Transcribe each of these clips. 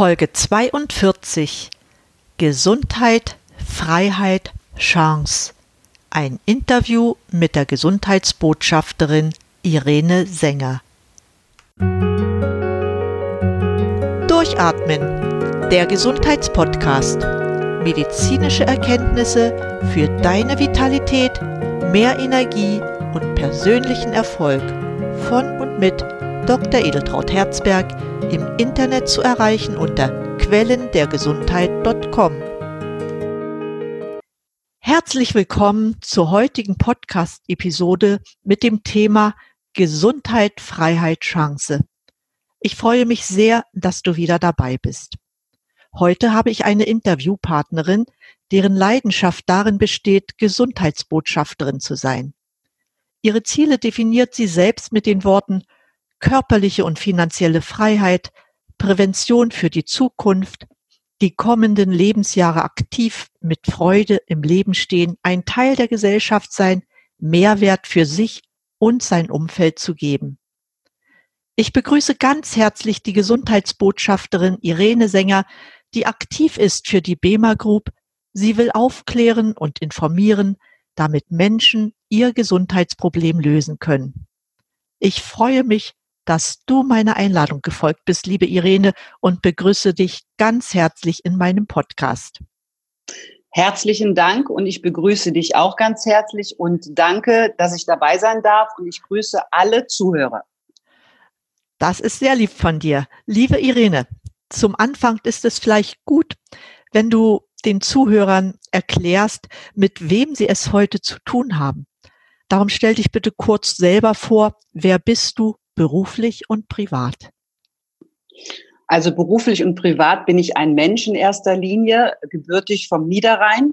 Folge 42 Gesundheit, Freiheit, Chance. Ein Interview mit der Gesundheitsbotschafterin Irene Sänger. Durchatmen, der Gesundheitspodcast. Medizinische Erkenntnisse für deine Vitalität, mehr Energie und persönlichen Erfolg von und mit Dr. Edeltraut Herzberg im Internet zu erreichen unter quellendergesundheit.com. Herzlich willkommen zur heutigen Podcast-Episode mit dem Thema Gesundheit, Freiheit, Chance. Ich freue mich sehr, dass du wieder dabei bist. Heute habe ich eine Interviewpartnerin, deren Leidenschaft darin besteht, Gesundheitsbotschafterin zu sein. Ihre Ziele definiert sie selbst mit den Worten körperliche und finanzielle Freiheit, Prävention für die Zukunft, die kommenden Lebensjahre aktiv mit Freude im Leben stehen, ein Teil der Gesellschaft sein, Mehrwert für sich und sein Umfeld zu geben. Ich begrüße ganz herzlich die Gesundheitsbotschafterin Irene Sänger, die aktiv ist für die BEMA Group. Sie will aufklären und informieren, damit Menschen ihr Gesundheitsproblem lösen können. Ich freue mich, dass du meiner Einladung gefolgt bist, liebe Irene, und begrüße dich ganz herzlich in meinem Podcast. Herzlichen Dank und ich begrüße dich auch ganz herzlich und danke, dass ich dabei sein darf und ich grüße alle Zuhörer. Das ist sehr lieb von dir. Liebe Irene, zum Anfang ist es vielleicht gut, wenn du den Zuhörern erklärst, mit wem sie es heute zu tun haben. Darum stell dich bitte kurz selber vor. Wer bist du beruflich und privat? Also beruflich und privat bin ich ein Mensch in erster Linie, gebürtig vom Niederrhein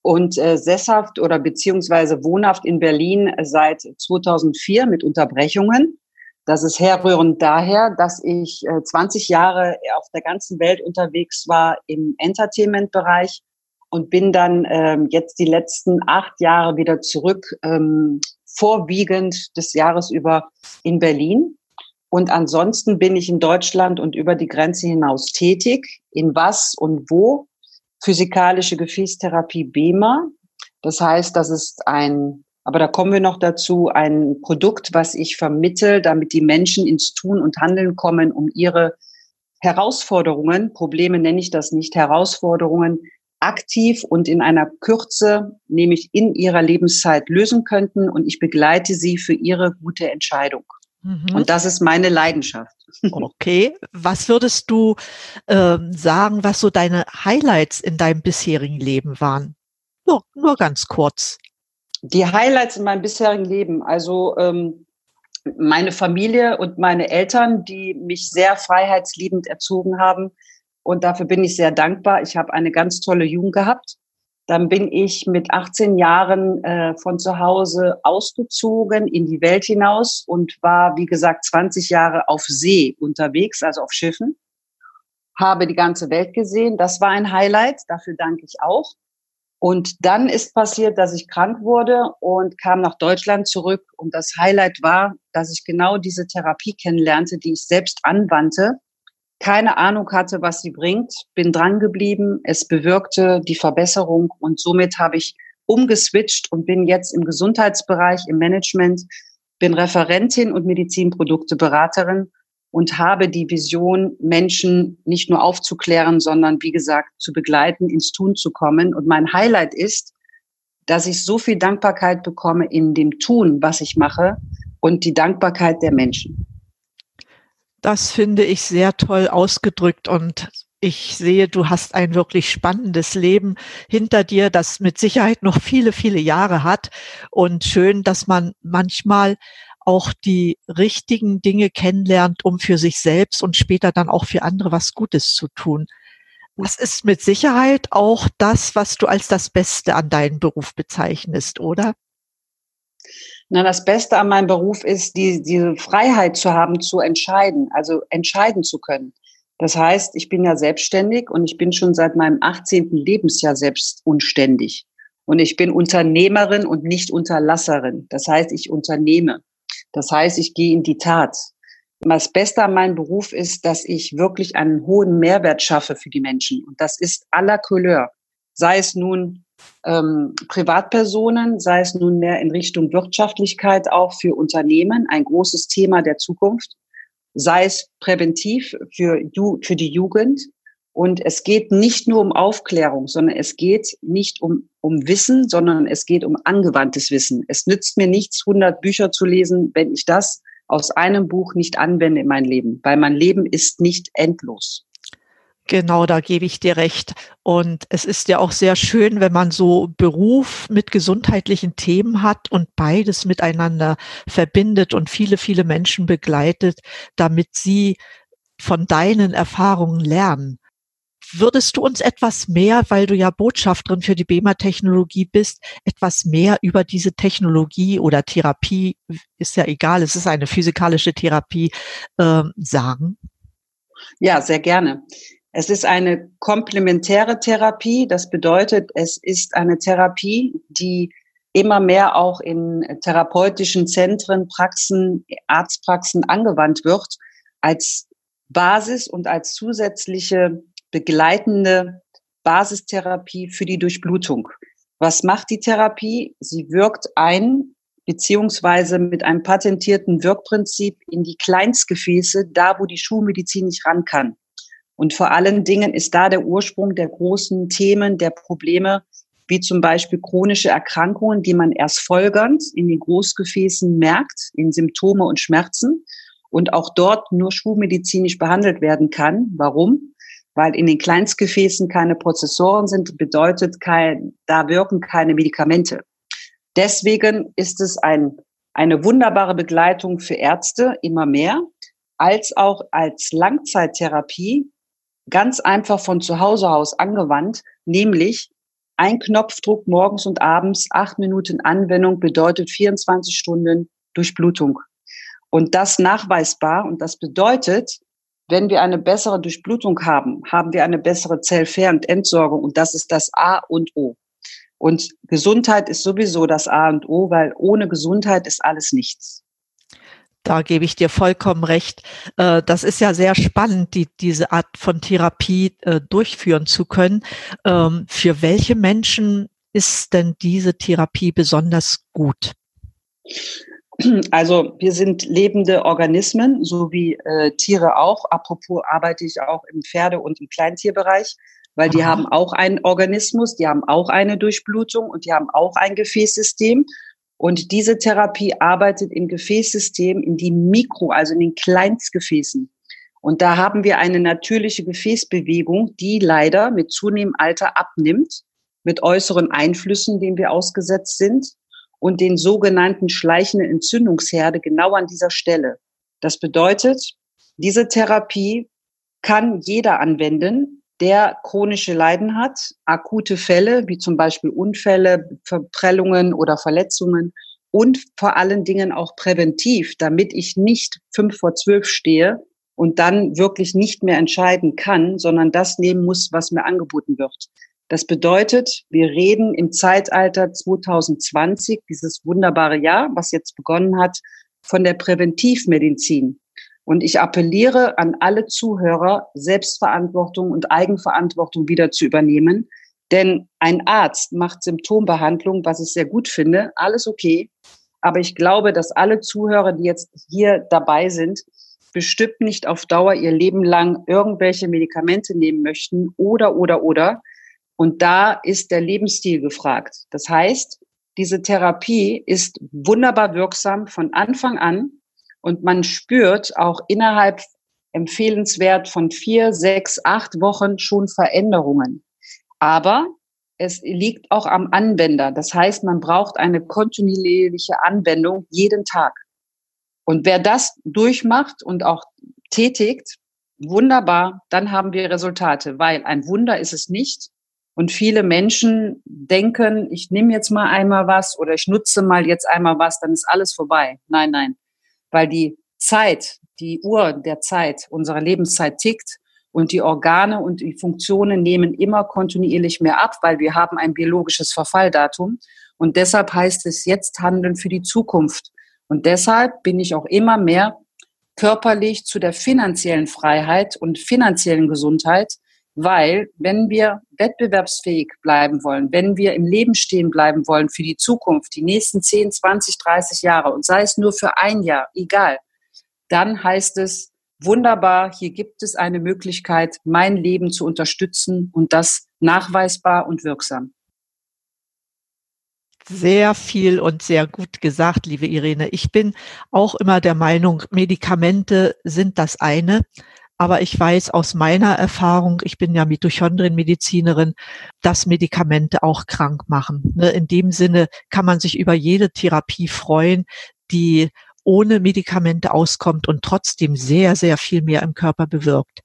und äh, sesshaft oder beziehungsweise wohnhaft in Berlin seit 2004 mit Unterbrechungen. Das ist herrührend daher, dass ich äh, 20 Jahre auf der ganzen Welt unterwegs war im Entertainment-Bereich und bin dann ähm, jetzt die letzten acht Jahre wieder zurück, ähm, vorwiegend des Jahres über in Berlin. Und ansonsten bin ich in Deutschland und über die Grenze hinaus tätig. In was und wo? Physikalische Gefäßtherapie BEMA. Das heißt, das ist ein, aber da kommen wir noch dazu, ein Produkt, was ich vermittel, damit die Menschen ins Tun und Handeln kommen, um ihre Herausforderungen, Probleme nenne ich das nicht, Herausforderungen aktiv und in einer Kürze, nämlich in ihrer Lebenszeit lösen könnten. Und ich begleite sie für ihre gute Entscheidung. Mhm. Und das ist meine Leidenschaft. Okay, was würdest du äh, sagen, was so deine Highlights in deinem bisherigen Leben waren? Nur, nur ganz kurz. Die Highlights in meinem bisherigen Leben, also ähm, meine Familie und meine Eltern, die mich sehr freiheitsliebend erzogen haben, und dafür bin ich sehr dankbar. Ich habe eine ganz tolle Jugend gehabt. Dann bin ich mit 18 Jahren äh, von zu Hause ausgezogen in die Welt hinaus und war, wie gesagt, 20 Jahre auf See unterwegs, also auf Schiffen. Habe die ganze Welt gesehen. Das war ein Highlight. Dafür danke ich auch. Und dann ist passiert, dass ich krank wurde und kam nach Deutschland zurück. Und das Highlight war, dass ich genau diese Therapie kennenlernte, die ich selbst anwandte keine Ahnung hatte, was sie bringt, bin dran geblieben. Es bewirkte die Verbesserung und somit habe ich umgeswitcht und bin jetzt im Gesundheitsbereich, im Management, bin Referentin und Medizinprodukteberaterin und habe die Vision, Menschen nicht nur aufzuklären, sondern wie gesagt zu begleiten, ins Tun zu kommen. Und mein Highlight ist, dass ich so viel Dankbarkeit bekomme in dem Tun, was ich mache und die Dankbarkeit der Menschen. Das finde ich sehr toll ausgedrückt und ich sehe, du hast ein wirklich spannendes Leben hinter dir, das mit Sicherheit noch viele, viele Jahre hat. Und schön, dass man manchmal auch die richtigen Dinge kennenlernt, um für sich selbst und später dann auch für andere was Gutes zu tun. Das ist mit Sicherheit auch das, was du als das Beste an deinem Beruf bezeichnest, oder? Na, das Beste an meinem Beruf ist, die, diese Freiheit zu haben, zu entscheiden, also entscheiden zu können. Das heißt, ich bin ja selbstständig und ich bin schon seit meinem 18. Lebensjahr selbst unständig. Und ich bin Unternehmerin und nicht Unterlasserin. Das heißt, ich unternehme. Das heißt, ich gehe in die Tat. das Beste an meinem Beruf ist, dass ich wirklich einen hohen Mehrwert schaffe für die Menschen. Und das ist aller Couleur. Sei es nun ähm, Privatpersonen, sei es nun mehr in Richtung Wirtschaftlichkeit auch für Unternehmen, ein großes Thema der Zukunft, sei es präventiv für, für die Jugend. Und es geht nicht nur um Aufklärung, sondern es geht nicht um, um Wissen, sondern es geht um angewandtes Wissen. Es nützt mir nichts, 100 Bücher zu lesen, wenn ich das aus einem Buch nicht anwende in mein Leben, weil mein Leben ist nicht endlos. Genau, da gebe ich dir recht. Und es ist ja auch sehr schön, wenn man so Beruf mit gesundheitlichen Themen hat und beides miteinander verbindet und viele, viele Menschen begleitet, damit sie von deinen Erfahrungen lernen. Würdest du uns etwas mehr, weil du ja Botschafterin für die BEMA-Technologie bist, etwas mehr über diese Technologie oder Therapie, ist ja egal, es ist eine physikalische Therapie, äh, sagen? Ja, sehr gerne. Es ist eine komplementäre Therapie. Das bedeutet, es ist eine Therapie, die immer mehr auch in therapeutischen Zentren, Praxen, Arztpraxen angewandt wird, als Basis und als zusätzliche begleitende Basistherapie für die Durchblutung. Was macht die Therapie? Sie wirkt ein, beziehungsweise mit einem patentierten Wirkprinzip in die Kleinstgefäße, da wo die Schulmedizin nicht ran kann. Und vor allen Dingen ist da der Ursprung der großen Themen, der Probleme, wie zum Beispiel chronische Erkrankungen, die man erst folgernd in den Großgefäßen merkt, in Symptome und Schmerzen und auch dort nur schulmedizinisch behandelt werden kann. Warum? Weil in den Kleinstgefäßen keine Prozessoren sind, bedeutet kein, da wirken keine Medikamente. Deswegen ist es ein, eine wunderbare Begleitung für Ärzte immer mehr, als auch als Langzeittherapie ganz einfach von zu Hause aus angewandt, nämlich ein Knopfdruck morgens und abends, acht Minuten Anwendung bedeutet 24 Stunden Durchblutung. Und das nachweisbar. Und das bedeutet, wenn wir eine bessere Durchblutung haben, haben wir eine bessere Zellfern- und Entsorgung. Und das ist das A und O. Und Gesundheit ist sowieso das A und O, weil ohne Gesundheit ist alles nichts. Da gebe ich dir vollkommen recht. Äh, das ist ja sehr spannend, die, diese Art von Therapie äh, durchführen zu können. Ähm, für welche Menschen ist denn diese Therapie besonders gut? Also wir sind lebende Organismen, so wie äh, Tiere auch. Apropos arbeite ich auch im Pferde- und im Kleintierbereich, weil die Aha. haben auch einen Organismus, die haben auch eine Durchblutung und die haben auch ein Gefäßsystem. Und diese Therapie arbeitet im Gefäßsystem, in die Mikro, also in den Kleinstgefäßen. Und da haben wir eine natürliche Gefäßbewegung, die leider mit zunehmendem Alter abnimmt, mit äußeren Einflüssen, denen wir ausgesetzt sind und den sogenannten schleichenden Entzündungsherde genau an dieser Stelle. Das bedeutet, diese Therapie kann jeder anwenden, der chronische Leiden hat, akute Fälle wie zum Beispiel Unfälle, Verprellungen oder Verletzungen und vor allen Dingen auch präventiv, damit ich nicht fünf vor zwölf stehe und dann wirklich nicht mehr entscheiden kann, sondern das nehmen muss, was mir angeboten wird. Das bedeutet, wir reden im Zeitalter 2020, dieses wunderbare Jahr, was jetzt begonnen hat, von der Präventivmedizin. Und ich appelliere an alle Zuhörer, Selbstverantwortung und Eigenverantwortung wieder zu übernehmen. Denn ein Arzt macht Symptombehandlung, was ich sehr gut finde, alles okay. Aber ich glaube, dass alle Zuhörer, die jetzt hier dabei sind, bestimmt nicht auf Dauer ihr Leben lang irgendwelche Medikamente nehmen möchten oder, oder, oder. Und da ist der Lebensstil gefragt. Das heißt, diese Therapie ist wunderbar wirksam von Anfang an und man spürt auch innerhalb empfehlenswert von vier, sechs, acht Wochen schon Veränderungen. Aber es liegt auch am Anwender. Das heißt, man braucht eine kontinuierliche Anwendung jeden Tag. Und wer das durchmacht und auch tätigt, wunderbar, dann haben wir Resultate, weil ein Wunder ist es nicht. Und viele Menschen denken, ich nehme jetzt mal einmal was oder ich nutze mal jetzt einmal was, dann ist alles vorbei. Nein, nein weil die Zeit, die Uhr der Zeit, unsere Lebenszeit tickt und die Organe und die Funktionen nehmen immer kontinuierlich mehr ab, weil wir haben ein biologisches Verfalldatum. Und deshalb heißt es jetzt handeln für die Zukunft. Und deshalb bin ich auch immer mehr körperlich zu der finanziellen Freiheit und finanziellen Gesundheit, weil wenn wir wettbewerbsfähig bleiben wollen, wenn wir im Leben stehen bleiben wollen für die Zukunft, die nächsten 10, 20, 30 Jahre und sei es nur für ein Jahr, egal, dann heißt es, wunderbar, hier gibt es eine Möglichkeit, mein Leben zu unterstützen und das nachweisbar und wirksam. Sehr viel und sehr gut gesagt, liebe Irene. Ich bin auch immer der Meinung, Medikamente sind das eine. Aber ich weiß aus meiner Erfahrung, ich bin ja Mitochondrienmedizinerin, dass Medikamente auch krank machen. Ne, in dem Sinne kann man sich über jede Therapie freuen, die ohne Medikamente auskommt und trotzdem sehr, sehr viel mehr im Körper bewirkt.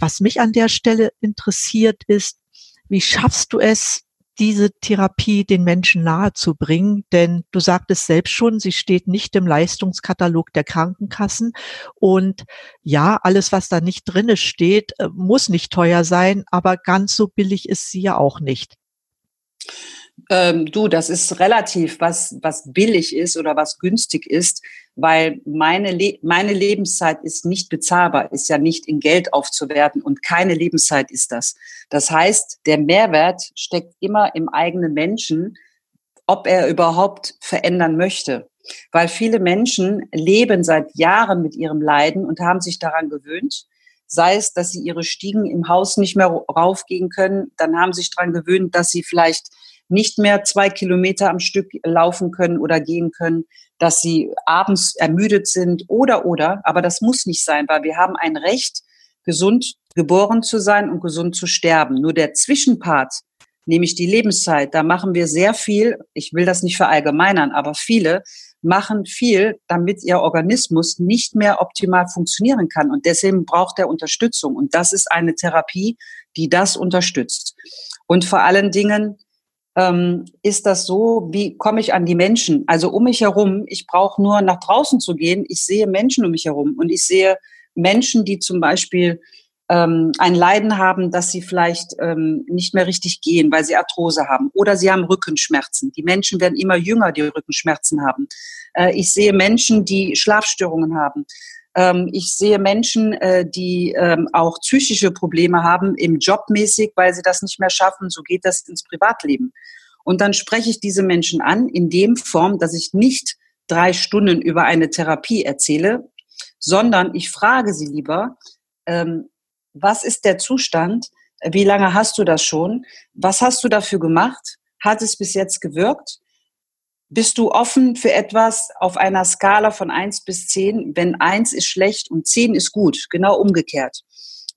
Was mich an der Stelle interessiert ist, wie schaffst du es, diese Therapie den Menschen nahezubringen? Denn du sagtest selbst schon, sie steht nicht im Leistungskatalog der Krankenkassen. Und ja, alles, was da nicht drinne steht, äh, muss nicht teuer sein, aber ganz so billig ist sie ja auch nicht. Ähm, du, das ist relativ, was, was billig ist oder was günstig ist, weil meine, Le meine Lebenszeit ist nicht bezahlbar, ist ja nicht in Geld aufzuwerten und keine Lebenszeit ist das. Das heißt, der Mehrwert steckt immer im eigenen Menschen, ob er überhaupt verändern möchte. Weil viele Menschen leben seit Jahren mit ihrem Leiden und haben sich daran gewöhnt sei es, dass sie ihre Stiegen im Haus nicht mehr raufgehen können, dann haben sie sich daran gewöhnt, dass sie vielleicht nicht mehr zwei Kilometer am Stück laufen können oder gehen können, dass sie abends ermüdet sind oder oder. Aber das muss nicht sein, weil wir haben ein Recht, gesund geboren zu sein und gesund zu sterben. Nur der Zwischenpart, nämlich die Lebenszeit, da machen wir sehr viel. Ich will das nicht verallgemeinern, aber viele machen viel, damit ihr Organismus nicht mehr optimal funktionieren kann. Und deswegen braucht er Unterstützung. Und das ist eine Therapie, die das unterstützt. Und vor allen Dingen ähm, ist das so, wie komme ich an die Menschen? Also um mich herum, ich brauche nur nach draußen zu gehen, ich sehe Menschen um mich herum und ich sehe Menschen, die zum Beispiel ähm, ein Leiden haben, dass sie vielleicht ähm, nicht mehr richtig gehen, weil sie Arthrose haben oder sie haben Rückenschmerzen. Die Menschen werden immer jünger, die Rückenschmerzen haben. Äh, ich sehe Menschen, die Schlafstörungen haben. Ähm, ich sehe Menschen, äh, die ähm, auch psychische Probleme haben, im Jobmäßig, weil sie das nicht mehr schaffen. So geht das ins Privatleben. Und dann spreche ich diese Menschen an in dem Form, dass ich nicht drei Stunden über eine Therapie erzähle, sondern ich frage sie lieber, ähm, was ist der Zustand? Wie lange hast du das schon? Was hast du dafür gemacht? Hat es bis jetzt gewirkt? Bist du offen für etwas auf einer Skala von eins bis zehn, wenn eins ist schlecht und zehn ist gut, genau umgekehrt,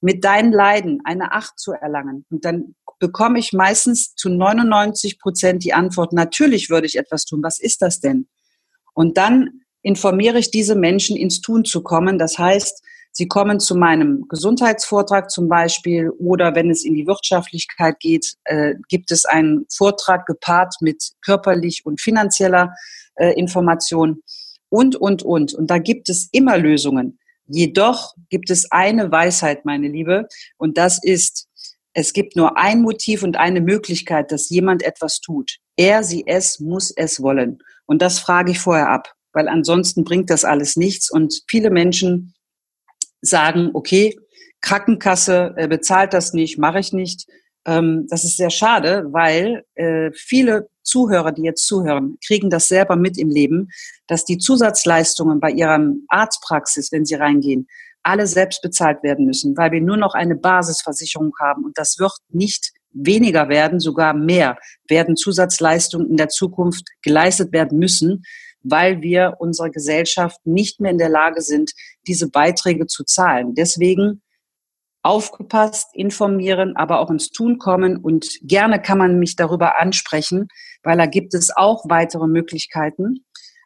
mit deinen Leiden eine acht zu erlangen? Und dann bekomme ich meistens zu 99 Prozent die Antwort, natürlich würde ich etwas tun. Was ist das denn? Und dann informiere ich diese Menschen, ins Tun zu kommen. Das heißt, Sie kommen zu meinem Gesundheitsvortrag zum Beispiel oder wenn es in die Wirtschaftlichkeit geht, äh, gibt es einen Vortrag gepaart mit körperlich und finanzieller äh, Information und, und, und. Und da gibt es immer Lösungen. Jedoch gibt es eine Weisheit, meine Liebe, und das ist, es gibt nur ein Motiv und eine Möglichkeit, dass jemand etwas tut. Er, sie, es muss es wollen. Und das frage ich vorher ab, weil ansonsten bringt das alles nichts. Und viele Menschen sagen, okay, Krankenkasse äh, bezahlt das nicht, mache ich nicht. Ähm, das ist sehr schade, weil äh, viele Zuhörer, die jetzt zuhören, kriegen das selber mit im Leben, dass die Zusatzleistungen bei ihrer Arztpraxis, wenn sie reingehen, alle selbst bezahlt werden müssen, weil wir nur noch eine Basisversicherung haben und das wird nicht weniger werden, sogar mehr werden Zusatzleistungen in der Zukunft geleistet werden müssen, weil wir unserer Gesellschaft nicht mehr in der Lage sind, diese Beiträge zu zahlen. Deswegen aufgepasst, informieren, aber auch ins Tun kommen und gerne kann man mich darüber ansprechen, weil da gibt es auch weitere Möglichkeiten.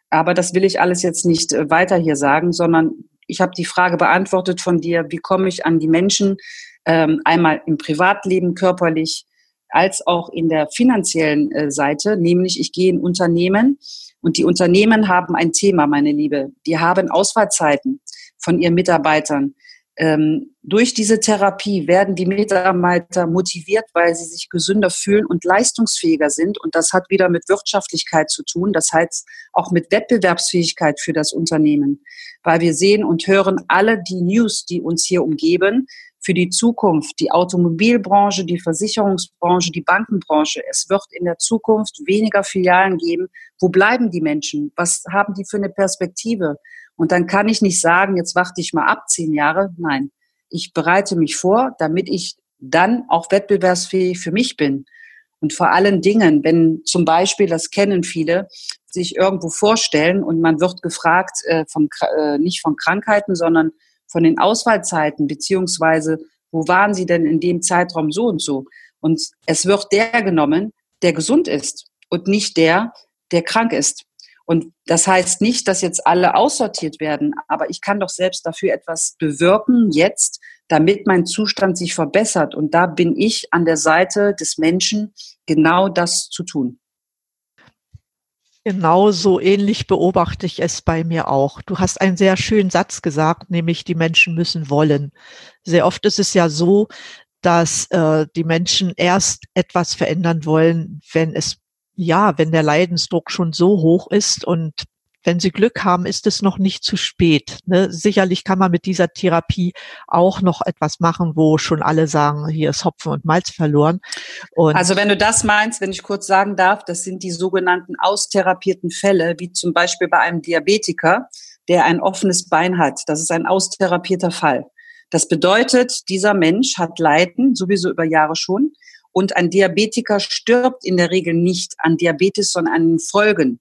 Aber das will ich alles jetzt nicht äh, weiter hier sagen, sondern ich habe die Frage beantwortet von dir, wie komme ich an die Menschen, ähm, einmal im Privatleben körperlich als auch in der finanziellen äh, Seite, nämlich ich gehe in Unternehmen und die Unternehmen haben ein Thema, meine Liebe. Die haben Ausfallzeiten von ihren Mitarbeitern. Ähm, durch diese Therapie werden die Mitarbeiter motiviert, weil sie sich gesünder fühlen und leistungsfähiger sind. Und das hat wieder mit Wirtschaftlichkeit zu tun. Das heißt auch mit Wettbewerbsfähigkeit für das Unternehmen. Weil wir sehen und hören alle die News, die uns hier umgeben, für die Zukunft, die Automobilbranche, die Versicherungsbranche, die Bankenbranche. Es wird in der Zukunft weniger Filialen geben. Wo bleiben die Menschen? Was haben die für eine Perspektive? Und dann kann ich nicht sagen, jetzt warte ich mal ab, zehn Jahre. Nein, ich bereite mich vor, damit ich dann auch wettbewerbsfähig für mich bin. Und vor allen Dingen, wenn zum Beispiel, das kennen viele, sich irgendwo vorstellen und man wird gefragt, äh, vom, äh, nicht von Krankheiten, sondern von den Auswahlzeiten, beziehungsweise wo waren Sie denn in dem Zeitraum so und so? Und es wird der genommen, der gesund ist und nicht der, der krank ist. Und das heißt nicht, dass jetzt alle aussortiert werden, aber ich kann doch selbst dafür etwas bewirken jetzt, damit mein Zustand sich verbessert. Und da bin ich an der Seite des Menschen, genau das zu tun. Genau so ähnlich beobachte ich es bei mir auch. Du hast einen sehr schönen Satz gesagt, nämlich die Menschen müssen wollen. Sehr oft ist es ja so, dass äh, die Menschen erst etwas verändern wollen, wenn es ja, wenn der Leidensdruck schon so hoch ist und wenn Sie Glück haben, ist es noch nicht zu spät. Ne? Sicherlich kann man mit dieser Therapie auch noch etwas machen, wo schon alle sagen, hier ist Hopfen und Malz verloren. Und also wenn du das meinst, wenn ich kurz sagen darf, das sind die sogenannten austherapierten Fälle, wie zum Beispiel bei einem Diabetiker, der ein offenes Bein hat. Das ist ein austherapierter Fall. Das bedeutet, dieser Mensch hat Leiden, sowieso über Jahre schon, und ein Diabetiker stirbt in der Regel nicht an Diabetes, sondern an Folgen.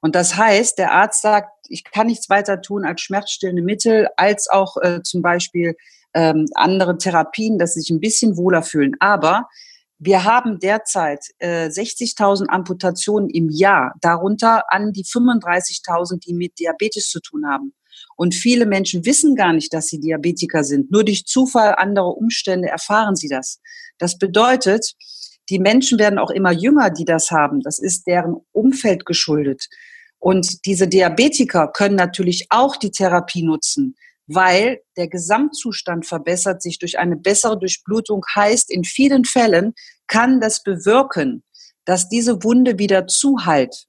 Und das heißt, der Arzt sagt, ich kann nichts weiter tun als schmerzstillende Mittel, als auch äh, zum Beispiel ähm, andere Therapien, dass sie sich ein bisschen wohler fühlen. Aber wir haben derzeit äh, 60.000 Amputationen im Jahr, darunter an die 35.000, die mit Diabetes zu tun haben. Und viele Menschen wissen gar nicht, dass sie Diabetiker sind. Nur durch Zufall, andere Umstände erfahren sie das. Das bedeutet, die Menschen werden auch immer jünger, die das haben. Das ist deren Umfeld geschuldet. Und diese Diabetiker können natürlich auch die Therapie nutzen, weil der Gesamtzustand verbessert sich durch eine bessere Durchblutung. Heißt, in vielen Fällen kann das bewirken, dass diese Wunde wieder zuheilt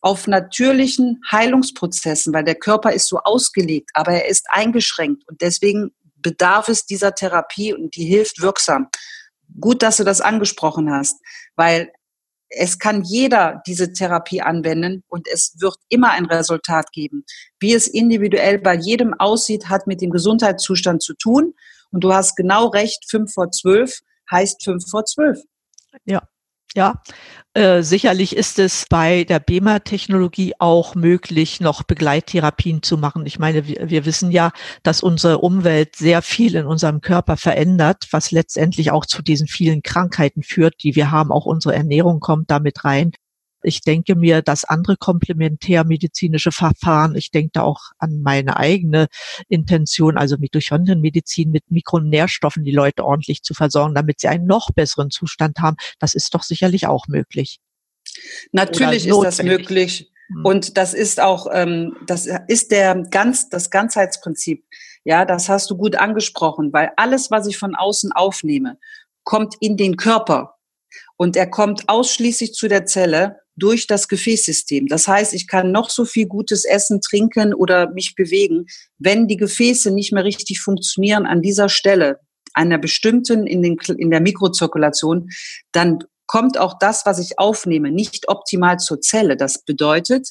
auf natürlichen Heilungsprozessen, weil der Körper ist so ausgelegt, aber er ist eingeschränkt und deswegen bedarf es dieser Therapie und die hilft wirksam. Gut, dass du das angesprochen hast, weil es kann jeder diese Therapie anwenden und es wird immer ein Resultat geben. Wie es individuell bei jedem aussieht, hat mit dem Gesundheitszustand zu tun. Und du hast genau recht, fünf vor zwölf heißt fünf vor zwölf. Ja, ja, äh, sicherlich ist es bei der BEMA-Technologie auch möglich, noch Begleittherapien zu machen. Ich meine, wir, wir, wissen ja, dass unsere Umwelt sehr viel in unserem Körper verändert, was letztendlich auch zu diesen vielen Krankheiten führt, die wir haben. Auch unsere Ernährung kommt damit rein. Ich denke mir, dass andere komplementärmedizinische Verfahren, ich denke da auch an meine eigene Intention, also Mitochondrienmedizin mit Mikronährstoffen die Leute ordentlich zu versorgen, damit sie einen noch besseren Zustand haben, das ist doch sicherlich auch möglich. Natürlich ist das möglich. Hm. Und das ist auch, ähm, das ist der ganz, das Ganzheitsprinzip. Ja, das hast du gut angesprochen, weil alles, was ich von außen aufnehme, kommt in den Körper und er kommt ausschließlich zu der Zelle durch das Gefäßsystem. Das heißt, ich kann noch so viel gutes Essen, trinken oder mich bewegen. Wenn die Gefäße nicht mehr richtig funktionieren an dieser Stelle, einer bestimmten in, den, in der Mikrozirkulation, dann kommt auch das, was ich aufnehme, nicht optimal zur Zelle. Das bedeutet,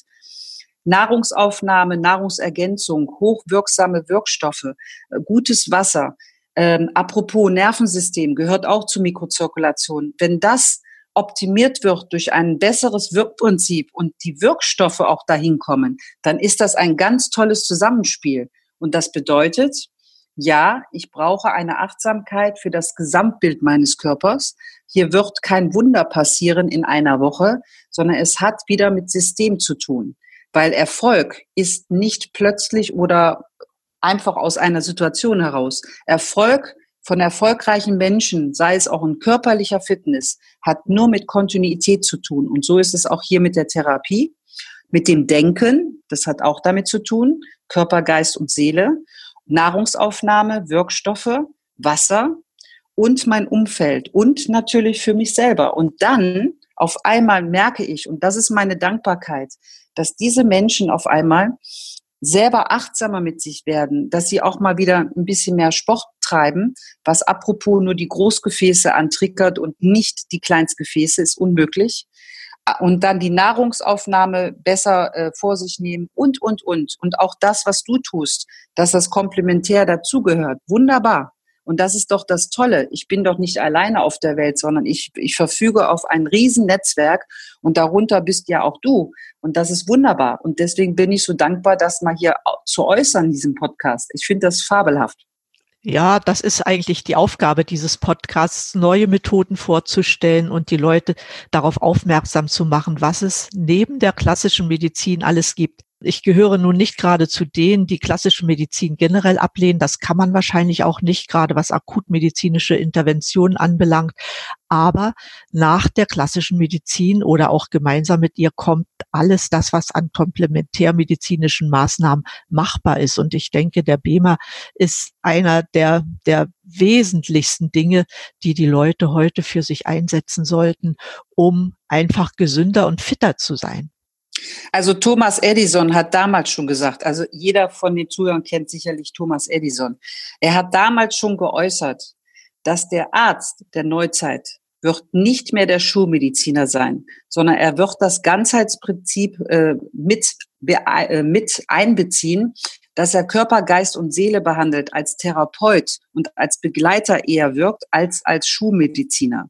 Nahrungsaufnahme, Nahrungsergänzung, hochwirksame Wirkstoffe, äh, gutes Wasser, ähm, apropos Nervensystem gehört auch zur Mikrozirkulation. Wenn das optimiert wird durch ein besseres Wirkprinzip und die Wirkstoffe auch dahin kommen, dann ist das ein ganz tolles Zusammenspiel. Und das bedeutet, ja, ich brauche eine Achtsamkeit für das Gesamtbild meines Körpers. Hier wird kein Wunder passieren in einer Woche, sondern es hat wieder mit System zu tun. Weil Erfolg ist nicht plötzlich oder einfach aus einer Situation heraus. Erfolg von erfolgreichen Menschen, sei es auch in körperlicher Fitness, hat nur mit Kontinuität zu tun. Und so ist es auch hier mit der Therapie, mit dem Denken, das hat auch damit zu tun, Körper, Geist und Seele. Nahrungsaufnahme, Wirkstoffe, Wasser und mein Umfeld und natürlich für mich selber. Und dann auf einmal merke ich, und das ist meine Dankbarkeit, dass diese Menschen auf einmal selber achtsamer mit sich werden, dass sie auch mal wieder ein bisschen mehr Sport treiben, was apropos nur die Großgefäße antriggert und nicht die Kleinstgefäße, ist unmöglich. Und dann die Nahrungsaufnahme besser äh, vor sich nehmen und, und, und. Und auch das, was du tust, dass das komplementär dazugehört. Wunderbar. Und das ist doch das Tolle. Ich bin doch nicht alleine auf der Welt, sondern ich, ich verfüge auf ein Riesennetzwerk und darunter bist ja auch du. Und das ist wunderbar. Und deswegen bin ich so dankbar, das mal hier zu äußern in diesem Podcast. Ich finde das fabelhaft. Ja, das ist eigentlich die Aufgabe dieses Podcasts, neue Methoden vorzustellen und die Leute darauf aufmerksam zu machen, was es neben der klassischen Medizin alles gibt. Ich gehöre nun nicht gerade zu denen, die klassische Medizin generell ablehnen. Das kann man wahrscheinlich auch nicht, gerade was akutmedizinische Interventionen anbelangt. Aber nach der klassischen Medizin oder auch gemeinsam mit ihr kommt alles das, was an komplementärmedizinischen Maßnahmen machbar ist. Und ich denke, der BEMA ist einer der, der wesentlichsten Dinge, die die Leute heute für sich einsetzen sollten, um einfach gesünder und fitter zu sein. Also Thomas Edison hat damals schon gesagt, also jeder von den Zuhörern kennt sicherlich Thomas Edison. Er hat damals schon geäußert, dass der Arzt der Neuzeit wird nicht mehr der Schulmediziner sein, sondern er wird das Ganzheitsprinzip äh, mit, äh, mit einbeziehen, dass er Körper, Geist und Seele behandelt, als Therapeut und als Begleiter eher wirkt als als Schulmediziner.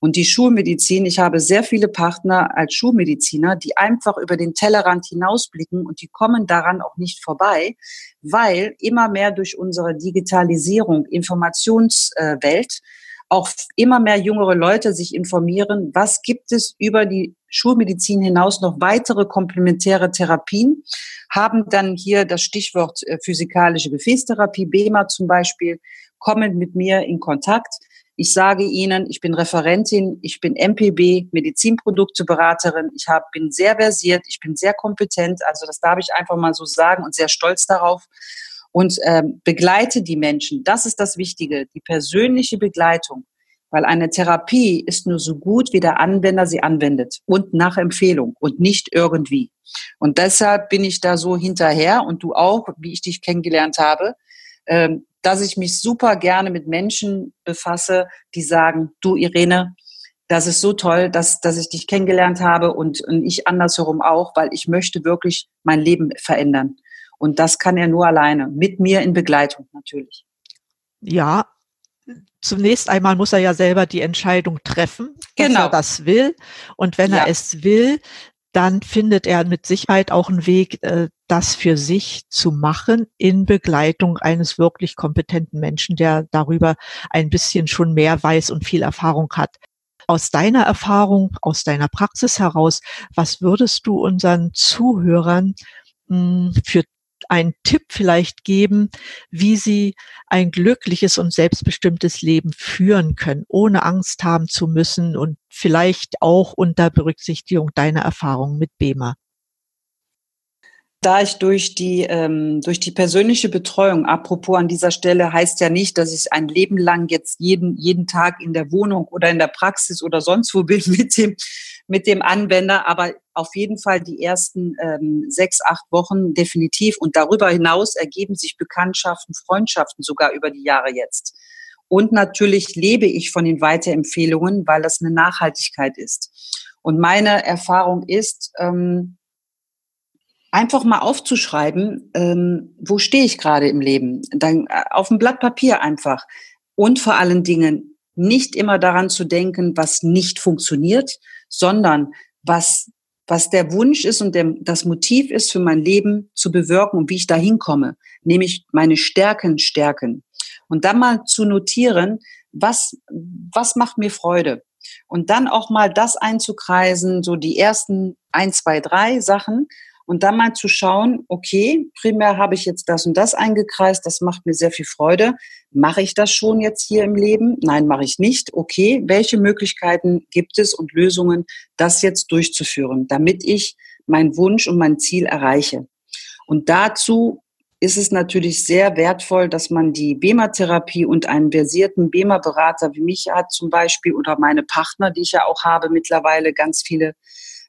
Und die Schulmedizin, ich habe sehr viele Partner als Schulmediziner, die einfach über den Tellerrand hinausblicken und die kommen daran auch nicht vorbei, weil immer mehr durch unsere Digitalisierung, Informationswelt, auch immer mehr jüngere Leute sich informieren, was gibt es über die Schulmedizin hinaus noch weitere komplementäre Therapien, haben dann hier das Stichwort äh, physikalische Gefäßtherapie, BEMA zum Beispiel, kommen mit mir in Kontakt ich sage Ihnen, ich bin Referentin, ich bin MPB, Medizinprodukteberaterin, ich hab, bin sehr versiert, ich bin sehr kompetent, also das darf ich einfach mal so sagen und sehr stolz darauf und ähm, begleite die Menschen. Das ist das Wichtige, die persönliche Begleitung. Weil eine Therapie ist nur so gut, wie der Anwender sie anwendet und nach Empfehlung und nicht irgendwie. Und deshalb bin ich da so hinterher und du auch, wie ich dich kennengelernt habe. Ähm, dass ich mich super gerne mit Menschen befasse, die sagen, du Irene, das ist so toll, dass, dass ich dich kennengelernt habe und, und ich andersherum auch, weil ich möchte wirklich mein Leben verändern. Und das kann er nur alleine, mit mir in Begleitung natürlich. Ja, zunächst einmal muss er ja selber die Entscheidung treffen, dass genau. er das will. Und wenn ja. er es will, dann findet er mit Sicherheit auch einen Weg, äh, das für sich zu machen in Begleitung eines wirklich kompetenten Menschen, der darüber ein bisschen schon mehr weiß und viel Erfahrung hat. Aus deiner Erfahrung, aus deiner Praxis heraus, was würdest du unseren Zuhörern hm, für einen Tipp vielleicht geben, wie sie ein glückliches und selbstbestimmtes Leben führen können, ohne Angst haben zu müssen und vielleicht auch unter Berücksichtigung deiner Erfahrungen mit BEMA? Da ich durch die, ähm, durch die persönliche Betreuung, apropos an dieser Stelle, heißt ja nicht, dass ich ein Leben lang jetzt jeden, jeden Tag in der Wohnung oder in der Praxis oder sonst wo bin mit dem, mit dem Anwender, aber auf jeden Fall die ersten ähm, sechs, acht Wochen definitiv. Und darüber hinaus ergeben sich Bekanntschaften, Freundschaften sogar über die Jahre jetzt. Und natürlich lebe ich von den Weiterempfehlungen, weil das eine Nachhaltigkeit ist. Und meine Erfahrung ist, ähm, einfach mal aufzuschreiben, ähm, wo stehe ich gerade im Leben. Dann äh, auf dem Blatt Papier einfach. Und vor allen Dingen nicht immer daran zu denken, was nicht funktioniert, sondern was, was der Wunsch ist und der, das Motiv ist für mein Leben zu bewirken und wie ich da hinkomme, nämlich meine Stärken stärken. Und dann mal zu notieren, was, was macht mir Freude? Und dann auch mal das einzukreisen, so die ersten ein, zwei, drei Sachen und dann mal zu schauen, okay, primär habe ich jetzt das und das eingekreist, das macht mir sehr viel Freude. Mache ich das schon jetzt hier im Leben? Nein, mache ich nicht. Okay, welche Möglichkeiten gibt es und Lösungen, das jetzt durchzuführen, damit ich meinen Wunsch und mein Ziel erreiche? Und dazu ist es natürlich sehr wertvoll, dass man die BEMA-Therapie und einen versierten BEMA-Berater wie mich hat zum Beispiel oder meine Partner, die ich ja auch habe mittlerweile ganz viele,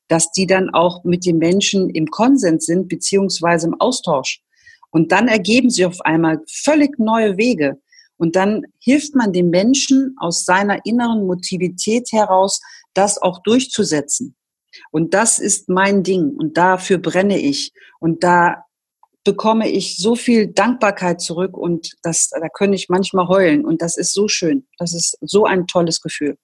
dass die dann auch mit den Menschen im Konsens sind beziehungsweise im Austausch. Und dann ergeben sie auf einmal völlig neue Wege. Und dann hilft man dem Menschen aus seiner inneren Motivität heraus, das auch durchzusetzen. Und das ist mein Ding und dafür brenne ich. Und da bekomme ich so viel Dankbarkeit zurück und das, da kann ich manchmal heulen und das ist so schön. Das ist so ein tolles Gefühl.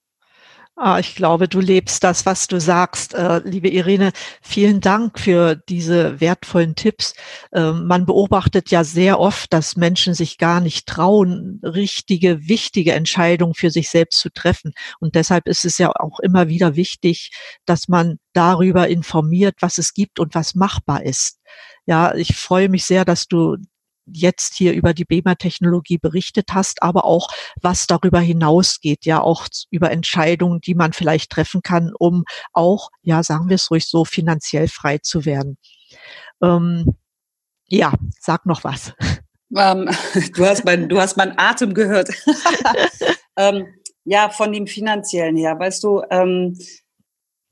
Ah, ich glaube, du lebst das, was du sagst. Äh, liebe Irene, vielen Dank für diese wertvollen Tipps. Äh, man beobachtet ja sehr oft, dass Menschen sich gar nicht trauen, richtige, wichtige Entscheidungen für sich selbst zu treffen. Und deshalb ist es ja auch immer wieder wichtig, dass man darüber informiert, was es gibt und was machbar ist. Ja, ich freue mich sehr, dass du jetzt hier über die BEMA-Technologie berichtet hast, aber auch was darüber hinausgeht, ja auch über Entscheidungen, die man vielleicht treffen kann, um auch, ja, sagen wir es ruhig so, finanziell frei zu werden. Ähm, ja, sag noch was. Ähm, du hast mein, du hast meinen Atem gehört. ähm, ja, von dem finanziellen her, weißt du, ähm,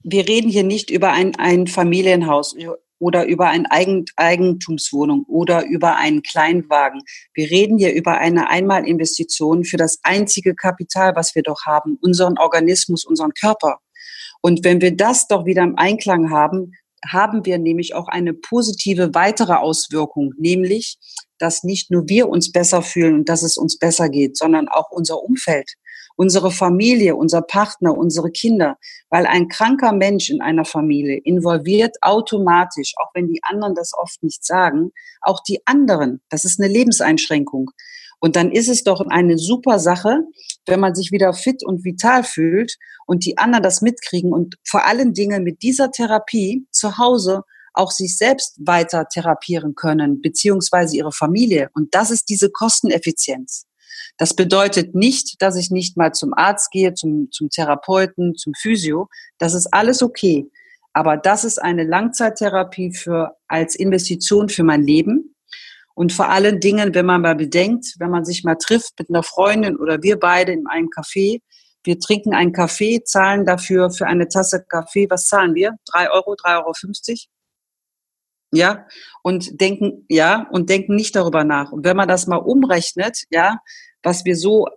wir reden hier nicht über ein, ein Familienhaus, oder über eine Eigentumswohnung oder über einen Kleinwagen. Wir reden hier über eine Einmalinvestition für das einzige Kapital, was wir doch haben, unseren Organismus, unseren Körper. Und wenn wir das doch wieder im Einklang haben, haben wir nämlich auch eine positive weitere Auswirkung, nämlich, dass nicht nur wir uns besser fühlen und dass es uns besser geht, sondern auch unser Umfeld unsere Familie, unser Partner, unsere Kinder, weil ein kranker Mensch in einer Familie involviert automatisch, auch wenn die anderen das oft nicht sagen, auch die anderen. Das ist eine Lebenseinschränkung. Und dann ist es doch eine super Sache, wenn man sich wieder fit und vital fühlt und die anderen das mitkriegen und vor allen Dingen mit dieser Therapie zu Hause auch sich selbst weiter therapieren können, beziehungsweise ihre Familie. Und das ist diese Kosteneffizienz. Das bedeutet nicht, dass ich nicht mal zum Arzt gehe, zum, zum Therapeuten, zum Physio. Das ist alles okay. Aber das ist eine Langzeittherapie für, als Investition für mein Leben. Und vor allen Dingen, wenn man mal bedenkt, wenn man sich mal trifft mit einer Freundin oder wir beide in einem Café, wir trinken einen Kaffee, zahlen dafür für eine Tasse Kaffee, was zahlen wir? Drei Euro, drei Euro? fünfzig? Ja, und denken, ja, und denken nicht darüber nach. Und wenn man das mal umrechnet, ja, was wir so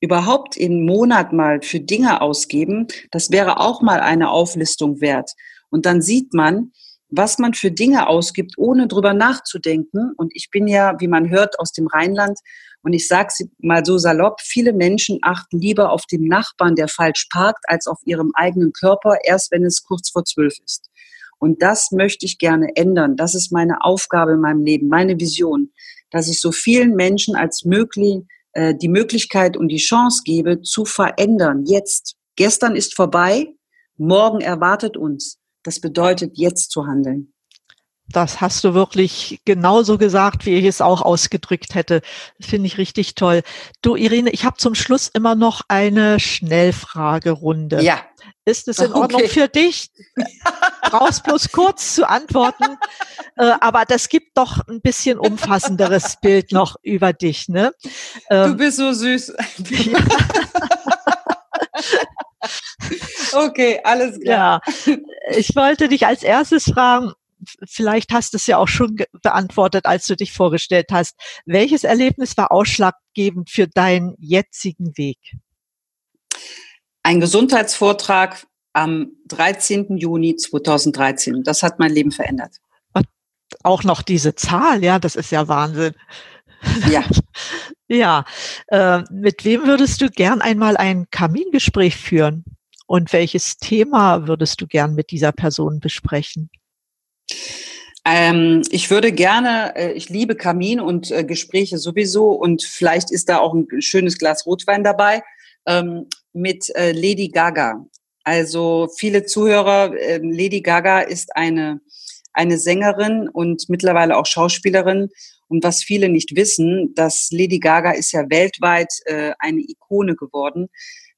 überhaupt im Monat mal für Dinge ausgeben, das wäre auch mal eine Auflistung wert. Und dann sieht man, was man für Dinge ausgibt, ohne drüber nachzudenken. Und ich bin ja, wie man hört, aus dem Rheinland. Und ich sage es mal so salopp, viele Menschen achten lieber auf den Nachbarn, der falsch parkt, als auf ihrem eigenen Körper, erst wenn es kurz vor zwölf ist. Und das möchte ich gerne ändern. Das ist meine Aufgabe in meinem Leben, meine Vision, dass ich so vielen Menschen als möglich äh, die Möglichkeit und die Chance gebe, zu verändern. Jetzt. Gestern ist vorbei, morgen erwartet uns. Das bedeutet, jetzt zu handeln. Das hast du wirklich genauso gesagt, wie ich es auch ausgedrückt hätte. Finde ich richtig toll. Du, Irene, ich habe zum Schluss immer noch eine Schnellfragerunde. Ja. Ist es in okay. Ordnung für dich? Brauchst bloß kurz zu antworten. Äh, aber das gibt doch ein bisschen umfassenderes Bild noch über dich, ne? Ähm, du bist so süß. okay, alles klar. Ja. Ich wollte dich als erstes fragen, vielleicht hast du es ja auch schon beantwortet, als du dich vorgestellt hast. Welches Erlebnis war ausschlaggebend für deinen jetzigen Weg? Ein Gesundheitsvortrag am 13. Juni 2013. Das hat mein Leben verändert. Auch noch diese Zahl, ja, das ist ja Wahnsinn. Ja. ja. Äh, mit wem würdest du gern einmal ein Kamingespräch führen? Und welches Thema würdest du gern mit dieser Person besprechen? Ähm, ich würde gerne, äh, ich liebe Kamin und äh, Gespräche sowieso und vielleicht ist da auch ein schönes Glas Rotwein dabei ähm, mit äh, Lady Gaga. Also viele Zuhörer, ähm, Lady Gaga ist eine, eine Sängerin und mittlerweile auch Schauspielerin Und was viele nicht wissen, dass Lady Gaga ist ja weltweit äh, eine Ikone geworden.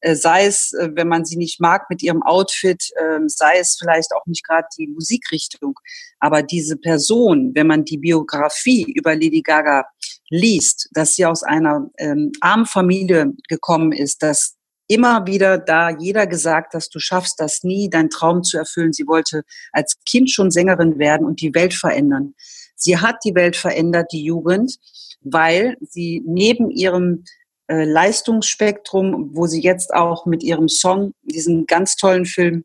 Äh, sei es, äh, wenn man sie nicht mag mit ihrem Outfit, äh, sei es vielleicht auch nicht gerade die Musikrichtung. Aber diese Person, wenn man die Biografie über Lady Gaga liest, dass sie aus einer ähm, armen Familie gekommen ist, dass immer wieder da jeder gesagt, dass du schaffst das nie, deinen Traum zu erfüllen. Sie wollte als Kind schon Sängerin werden und die Welt verändern. Sie hat die Welt verändert, die Jugend, weil sie neben ihrem äh, Leistungsspektrum, wo sie jetzt auch mit ihrem Song, diesen ganz tollen Film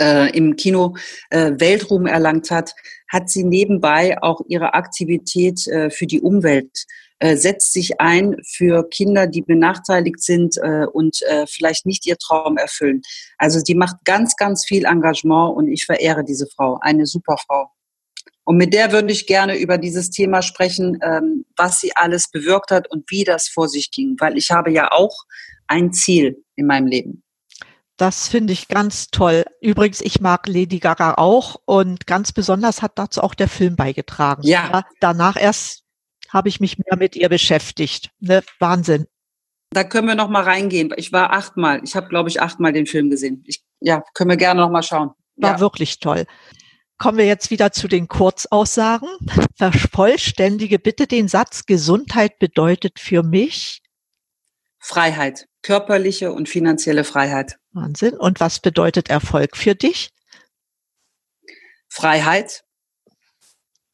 äh, im Kino äh, Weltruhm erlangt hat, hat sie nebenbei auch ihre Aktivität äh, für die Umwelt äh, setzt sich ein für Kinder, die benachteiligt sind äh, und äh, vielleicht nicht ihr Traum erfüllen. Also die macht ganz, ganz viel Engagement und ich verehre diese Frau, eine super Frau. Und mit der würde ich gerne über dieses Thema sprechen, ähm, was sie alles bewirkt hat und wie das vor sich ging, weil ich habe ja auch ein Ziel in meinem Leben. Das finde ich ganz toll. Übrigens, ich mag Lady Gaga auch und ganz besonders hat dazu auch der Film beigetragen. Ja. ja danach erst habe ich mich mehr mit ihr beschäftigt. Ne? Wahnsinn. Da können wir noch mal reingehen. Ich war achtmal. Ich habe, glaube ich, achtmal den Film gesehen. Ich, ja, können wir gerne noch mal schauen. War ja. wirklich toll. Kommen wir jetzt wieder zu den Kurzaussagen. Vervollständige bitte den Satz, Gesundheit bedeutet für mich Freiheit, körperliche und finanzielle Freiheit. Wahnsinn. Und was bedeutet Erfolg für dich? Freiheit.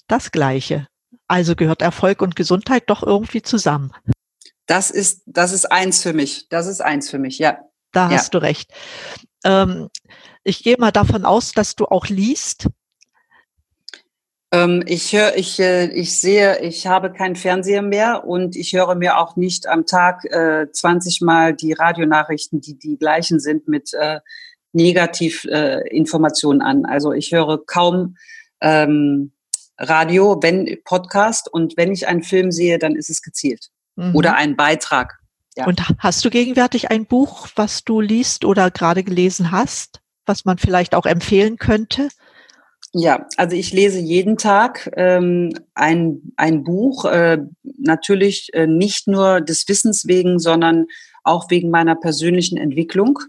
Das Gleiche. Also gehört Erfolg und Gesundheit doch irgendwie zusammen. Das ist, das ist eins für mich. Das ist eins für mich, ja. Da ja. hast du recht. Ähm, ich gehe mal davon aus, dass du auch liest. Ähm, ich höre, ich, äh, ich sehe, ich habe keinen Fernseher mehr und ich höre mir auch nicht am Tag äh, 20 Mal die Radionachrichten, die die gleichen sind, mit äh, Negativinformationen äh, an. Also ich höre kaum ähm, Radio, wenn Podcast und wenn ich einen Film sehe, dann ist es gezielt. Mhm. Oder ein Beitrag. Ja. Und hast du gegenwärtig ein Buch, was du liest oder gerade gelesen hast, was man vielleicht auch empfehlen könnte? Ja, also ich lese jeden Tag ähm, ein, ein Buch, äh, natürlich äh, nicht nur des Wissens wegen, sondern auch wegen meiner persönlichen Entwicklung.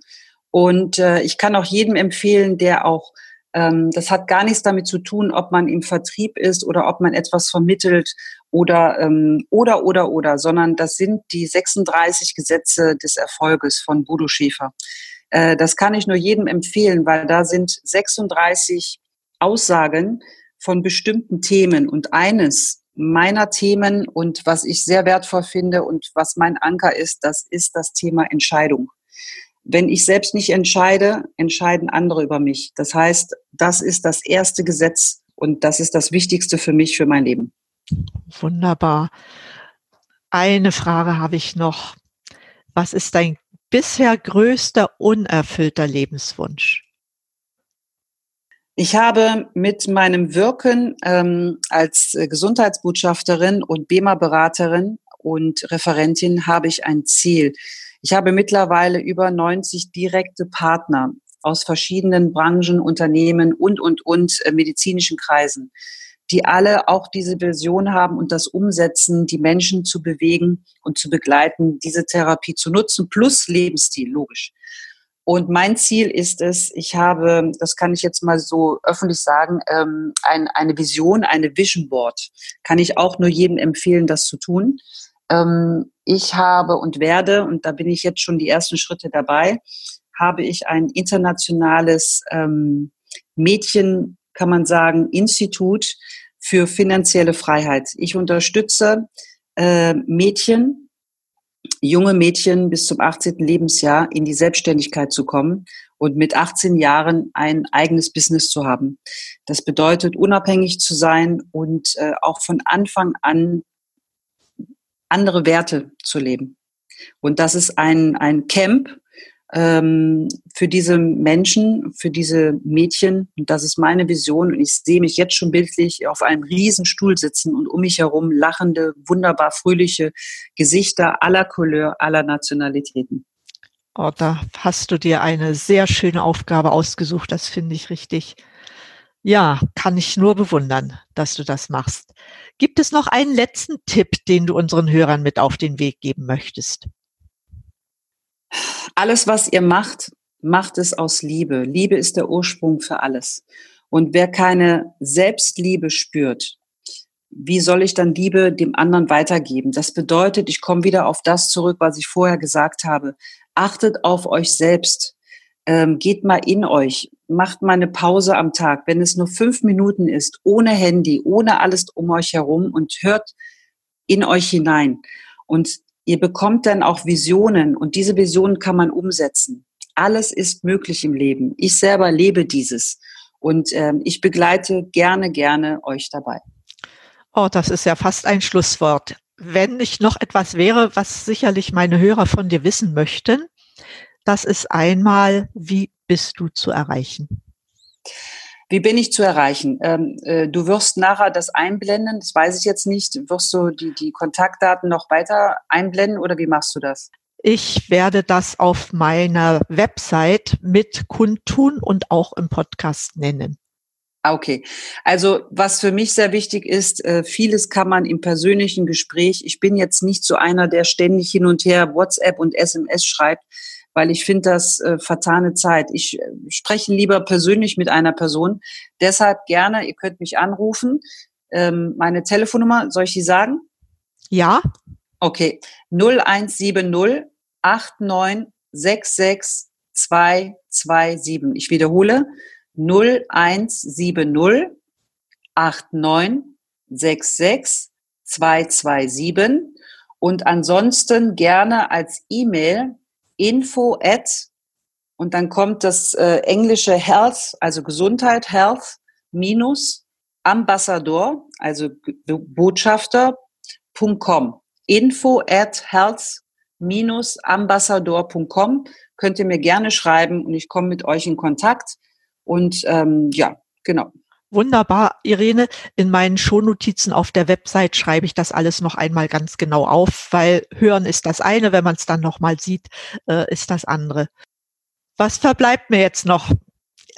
Und äh, ich kann auch jedem empfehlen, der auch ähm, das hat gar nichts damit zu tun, ob man im Vertrieb ist oder ob man etwas vermittelt oder ähm, oder oder oder, sondern das sind die 36 Gesetze des Erfolges von Bodo Schäfer. Äh, das kann ich nur jedem empfehlen, weil da sind 36 Aussagen von bestimmten Themen und eines meiner Themen und was ich sehr wertvoll finde und was mein Anker ist, das ist das Thema Entscheidung. Wenn ich selbst nicht entscheide, entscheiden andere über mich. Das heißt, das ist das erste Gesetz und das ist das Wichtigste für mich, für mein Leben. Wunderbar. Eine Frage habe ich noch. Was ist dein bisher größter unerfüllter Lebenswunsch? Ich habe mit meinem Wirken ähm, als Gesundheitsbotschafterin und BEMA-Beraterin und Referentin habe ich ein Ziel. Ich habe mittlerweile über 90 direkte Partner aus verschiedenen Branchen, Unternehmen und, und, und äh, medizinischen Kreisen, die alle auch diese Vision haben und das umsetzen, die Menschen zu bewegen und zu begleiten, diese Therapie zu nutzen, plus Lebensstil, logisch. Und mein Ziel ist es, ich habe, das kann ich jetzt mal so öffentlich sagen, ähm, ein, eine Vision, eine Vision Board. Kann ich auch nur jedem empfehlen, das zu tun. Ähm, ich habe und werde, und da bin ich jetzt schon die ersten Schritte dabei, habe ich ein internationales ähm, Mädchen, kann man sagen, Institut für finanzielle Freiheit. Ich unterstütze äh, Mädchen, junge Mädchen bis zum 18. Lebensjahr in die Selbstständigkeit zu kommen und mit 18 Jahren ein eigenes Business zu haben. Das bedeutet, unabhängig zu sein und äh, auch von Anfang an andere Werte zu leben. Und das ist ein, ein Camp ähm, für diese Menschen, für diese Mädchen. Und das ist meine Vision. Und ich sehe mich jetzt schon bildlich auf einem Riesenstuhl sitzen und um mich herum lachende, wunderbar fröhliche Gesichter aller Couleur, aller Nationalitäten. Oh, da hast du dir eine sehr schöne Aufgabe ausgesucht. Das finde ich richtig. Ja, kann ich nur bewundern, dass du das machst. Gibt es noch einen letzten Tipp, den du unseren Hörern mit auf den Weg geben möchtest? Alles, was ihr macht, macht es aus Liebe. Liebe ist der Ursprung für alles. Und wer keine Selbstliebe spürt, wie soll ich dann Liebe dem anderen weitergeben? Das bedeutet, ich komme wieder auf das zurück, was ich vorher gesagt habe. Achtet auf euch selbst. Ähm, geht mal in euch. Macht mal eine Pause am Tag, wenn es nur fünf Minuten ist, ohne Handy, ohne alles um euch herum und hört in euch hinein. Und ihr bekommt dann auch Visionen und diese Visionen kann man umsetzen. Alles ist möglich im Leben. Ich selber lebe dieses und ähm, ich begleite gerne, gerne euch dabei. Oh, das ist ja fast ein Schlusswort. Wenn nicht noch etwas wäre, was sicherlich meine Hörer von dir wissen möchten, das ist einmal, wie bist du zu erreichen? Wie bin ich zu erreichen? Ähm, äh, du wirst nachher das einblenden, das weiß ich jetzt nicht. Wirst du die, die Kontaktdaten noch weiter einblenden oder wie machst du das? Ich werde das auf meiner Website mit kundtun und auch im Podcast nennen. Ah, okay. Also was für mich sehr wichtig ist, äh, vieles kann man im persönlichen Gespräch. Ich bin jetzt nicht so einer, der ständig hin und her WhatsApp und SMS schreibt, weil ich finde das äh, vertane Zeit. Ich äh, spreche lieber persönlich mit einer Person. Deshalb gerne, ihr könnt mich anrufen. Ähm, meine Telefonnummer, soll ich die sagen? Ja. Okay. 0170 8966 227. Ich wiederhole. 0170 8966 227 und ansonsten gerne als E-Mail info at und dann kommt das äh, englische Health, also Gesundheit, Health minus Ambassador, also Botschafter.com. Info at health minus ambassador.com könnt ihr mir gerne schreiben und ich komme mit euch in Kontakt. Und ähm, ja, genau. Wunderbar, Irene. In meinen Shownotizen auf der Website schreibe ich das alles noch einmal ganz genau auf, weil hören ist das eine, wenn man es dann nochmal sieht, äh, ist das andere. Was verbleibt mir jetzt noch?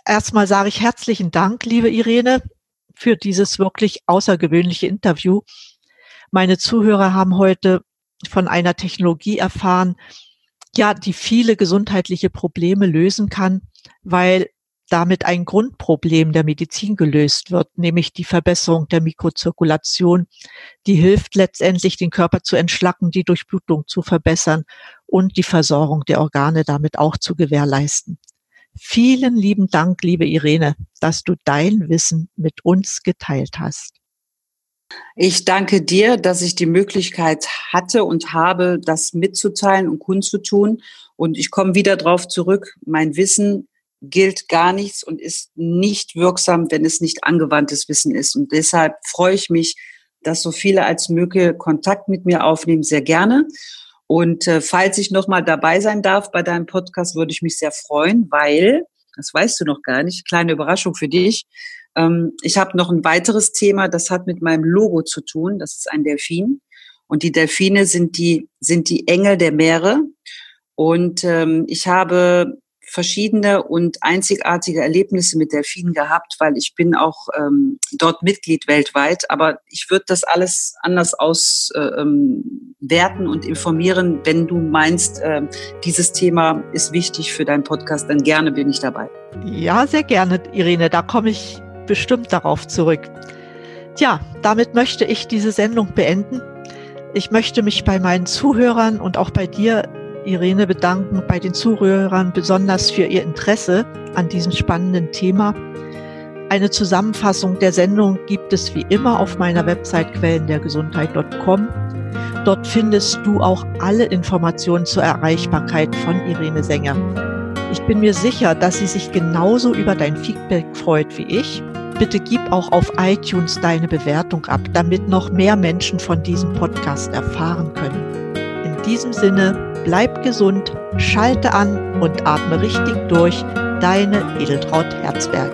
Erstmal sage ich herzlichen Dank, liebe Irene, für dieses wirklich außergewöhnliche Interview. Meine Zuhörer haben heute von einer Technologie erfahren, ja, die viele gesundheitliche Probleme lösen kann, weil damit ein Grundproblem der Medizin gelöst wird, nämlich die Verbesserung der Mikrozirkulation, die hilft letztendlich, den Körper zu entschlacken, die Durchblutung zu verbessern und die Versorgung der Organe damit auch zu gewährleisten. Vielen lieben Dank, liebe Irene, dass du dein Wissen mit uns geteilt hast. Ich danke dir, dass ich die Möglichkeit hatte und habe, das mitzuteilen und kundzutun. Und ich komme wieder darauf zurück. Mein Wissen gilt gar nichts und ist nicht wirksam, wenn es nicht angewandtes Wissen ist. Und deshalb freue ich mich, dass so viele als Möge Kontakt mit mir aufnehmen, sehr gerne. Und äh, falls ich nochmal dabei sein darf bei deinem Podcast, würde ich mich sehr freuen, weil, das weißt du noch gar nicht, kleine Überraschung für dich. Ähm, ich habe noch ein weiteres Thema, das hat mit meinem Logo zu tun. Das ist ein Delfin. Und die Delfine sind die, sind die Engel der Meere. Und ähm, ich habe verschiedene und einzigartige Erlebnisse mit Delfinen gehabt, weil ich bin auch ähm, dort Mitglied weltweit. Aber ich würde das alles anders auswerten äh, und informieren. Wenn du meinst, äh, dieses Thema ist wichtig für deinen Podcast, dann gerne bin ich dabei. Ja, sehr gerne, Irene. Da komme ich bestimmt darauf zurück. Tja, damit möchte ich diese Sendung beenden. Ich möchte mich bei meinen Zuhörern und auch bei dir Irene bedanken bei den Zuhörern besonders für ihr Interesse an diesem spannenden Thema. Eine Zusammenfassung der Sendung gibt es wie immer auf meiner Website quellendergesundheit.com. Dort findest du auch alle Informationen zur Erreichbarkeit von Irene Sänger. Ich bin mir sicher, dass sie sich genauso über dein Feedback freut wie ich. Bitte gib auch auf iTunes deine Bewertung ab, damit noch mehr Menschen von diesem Podcast erfahren können. In diesem Sinne, bleib gesund, schalte an und atme richtig durch. Deine Edeltraut Herzberg.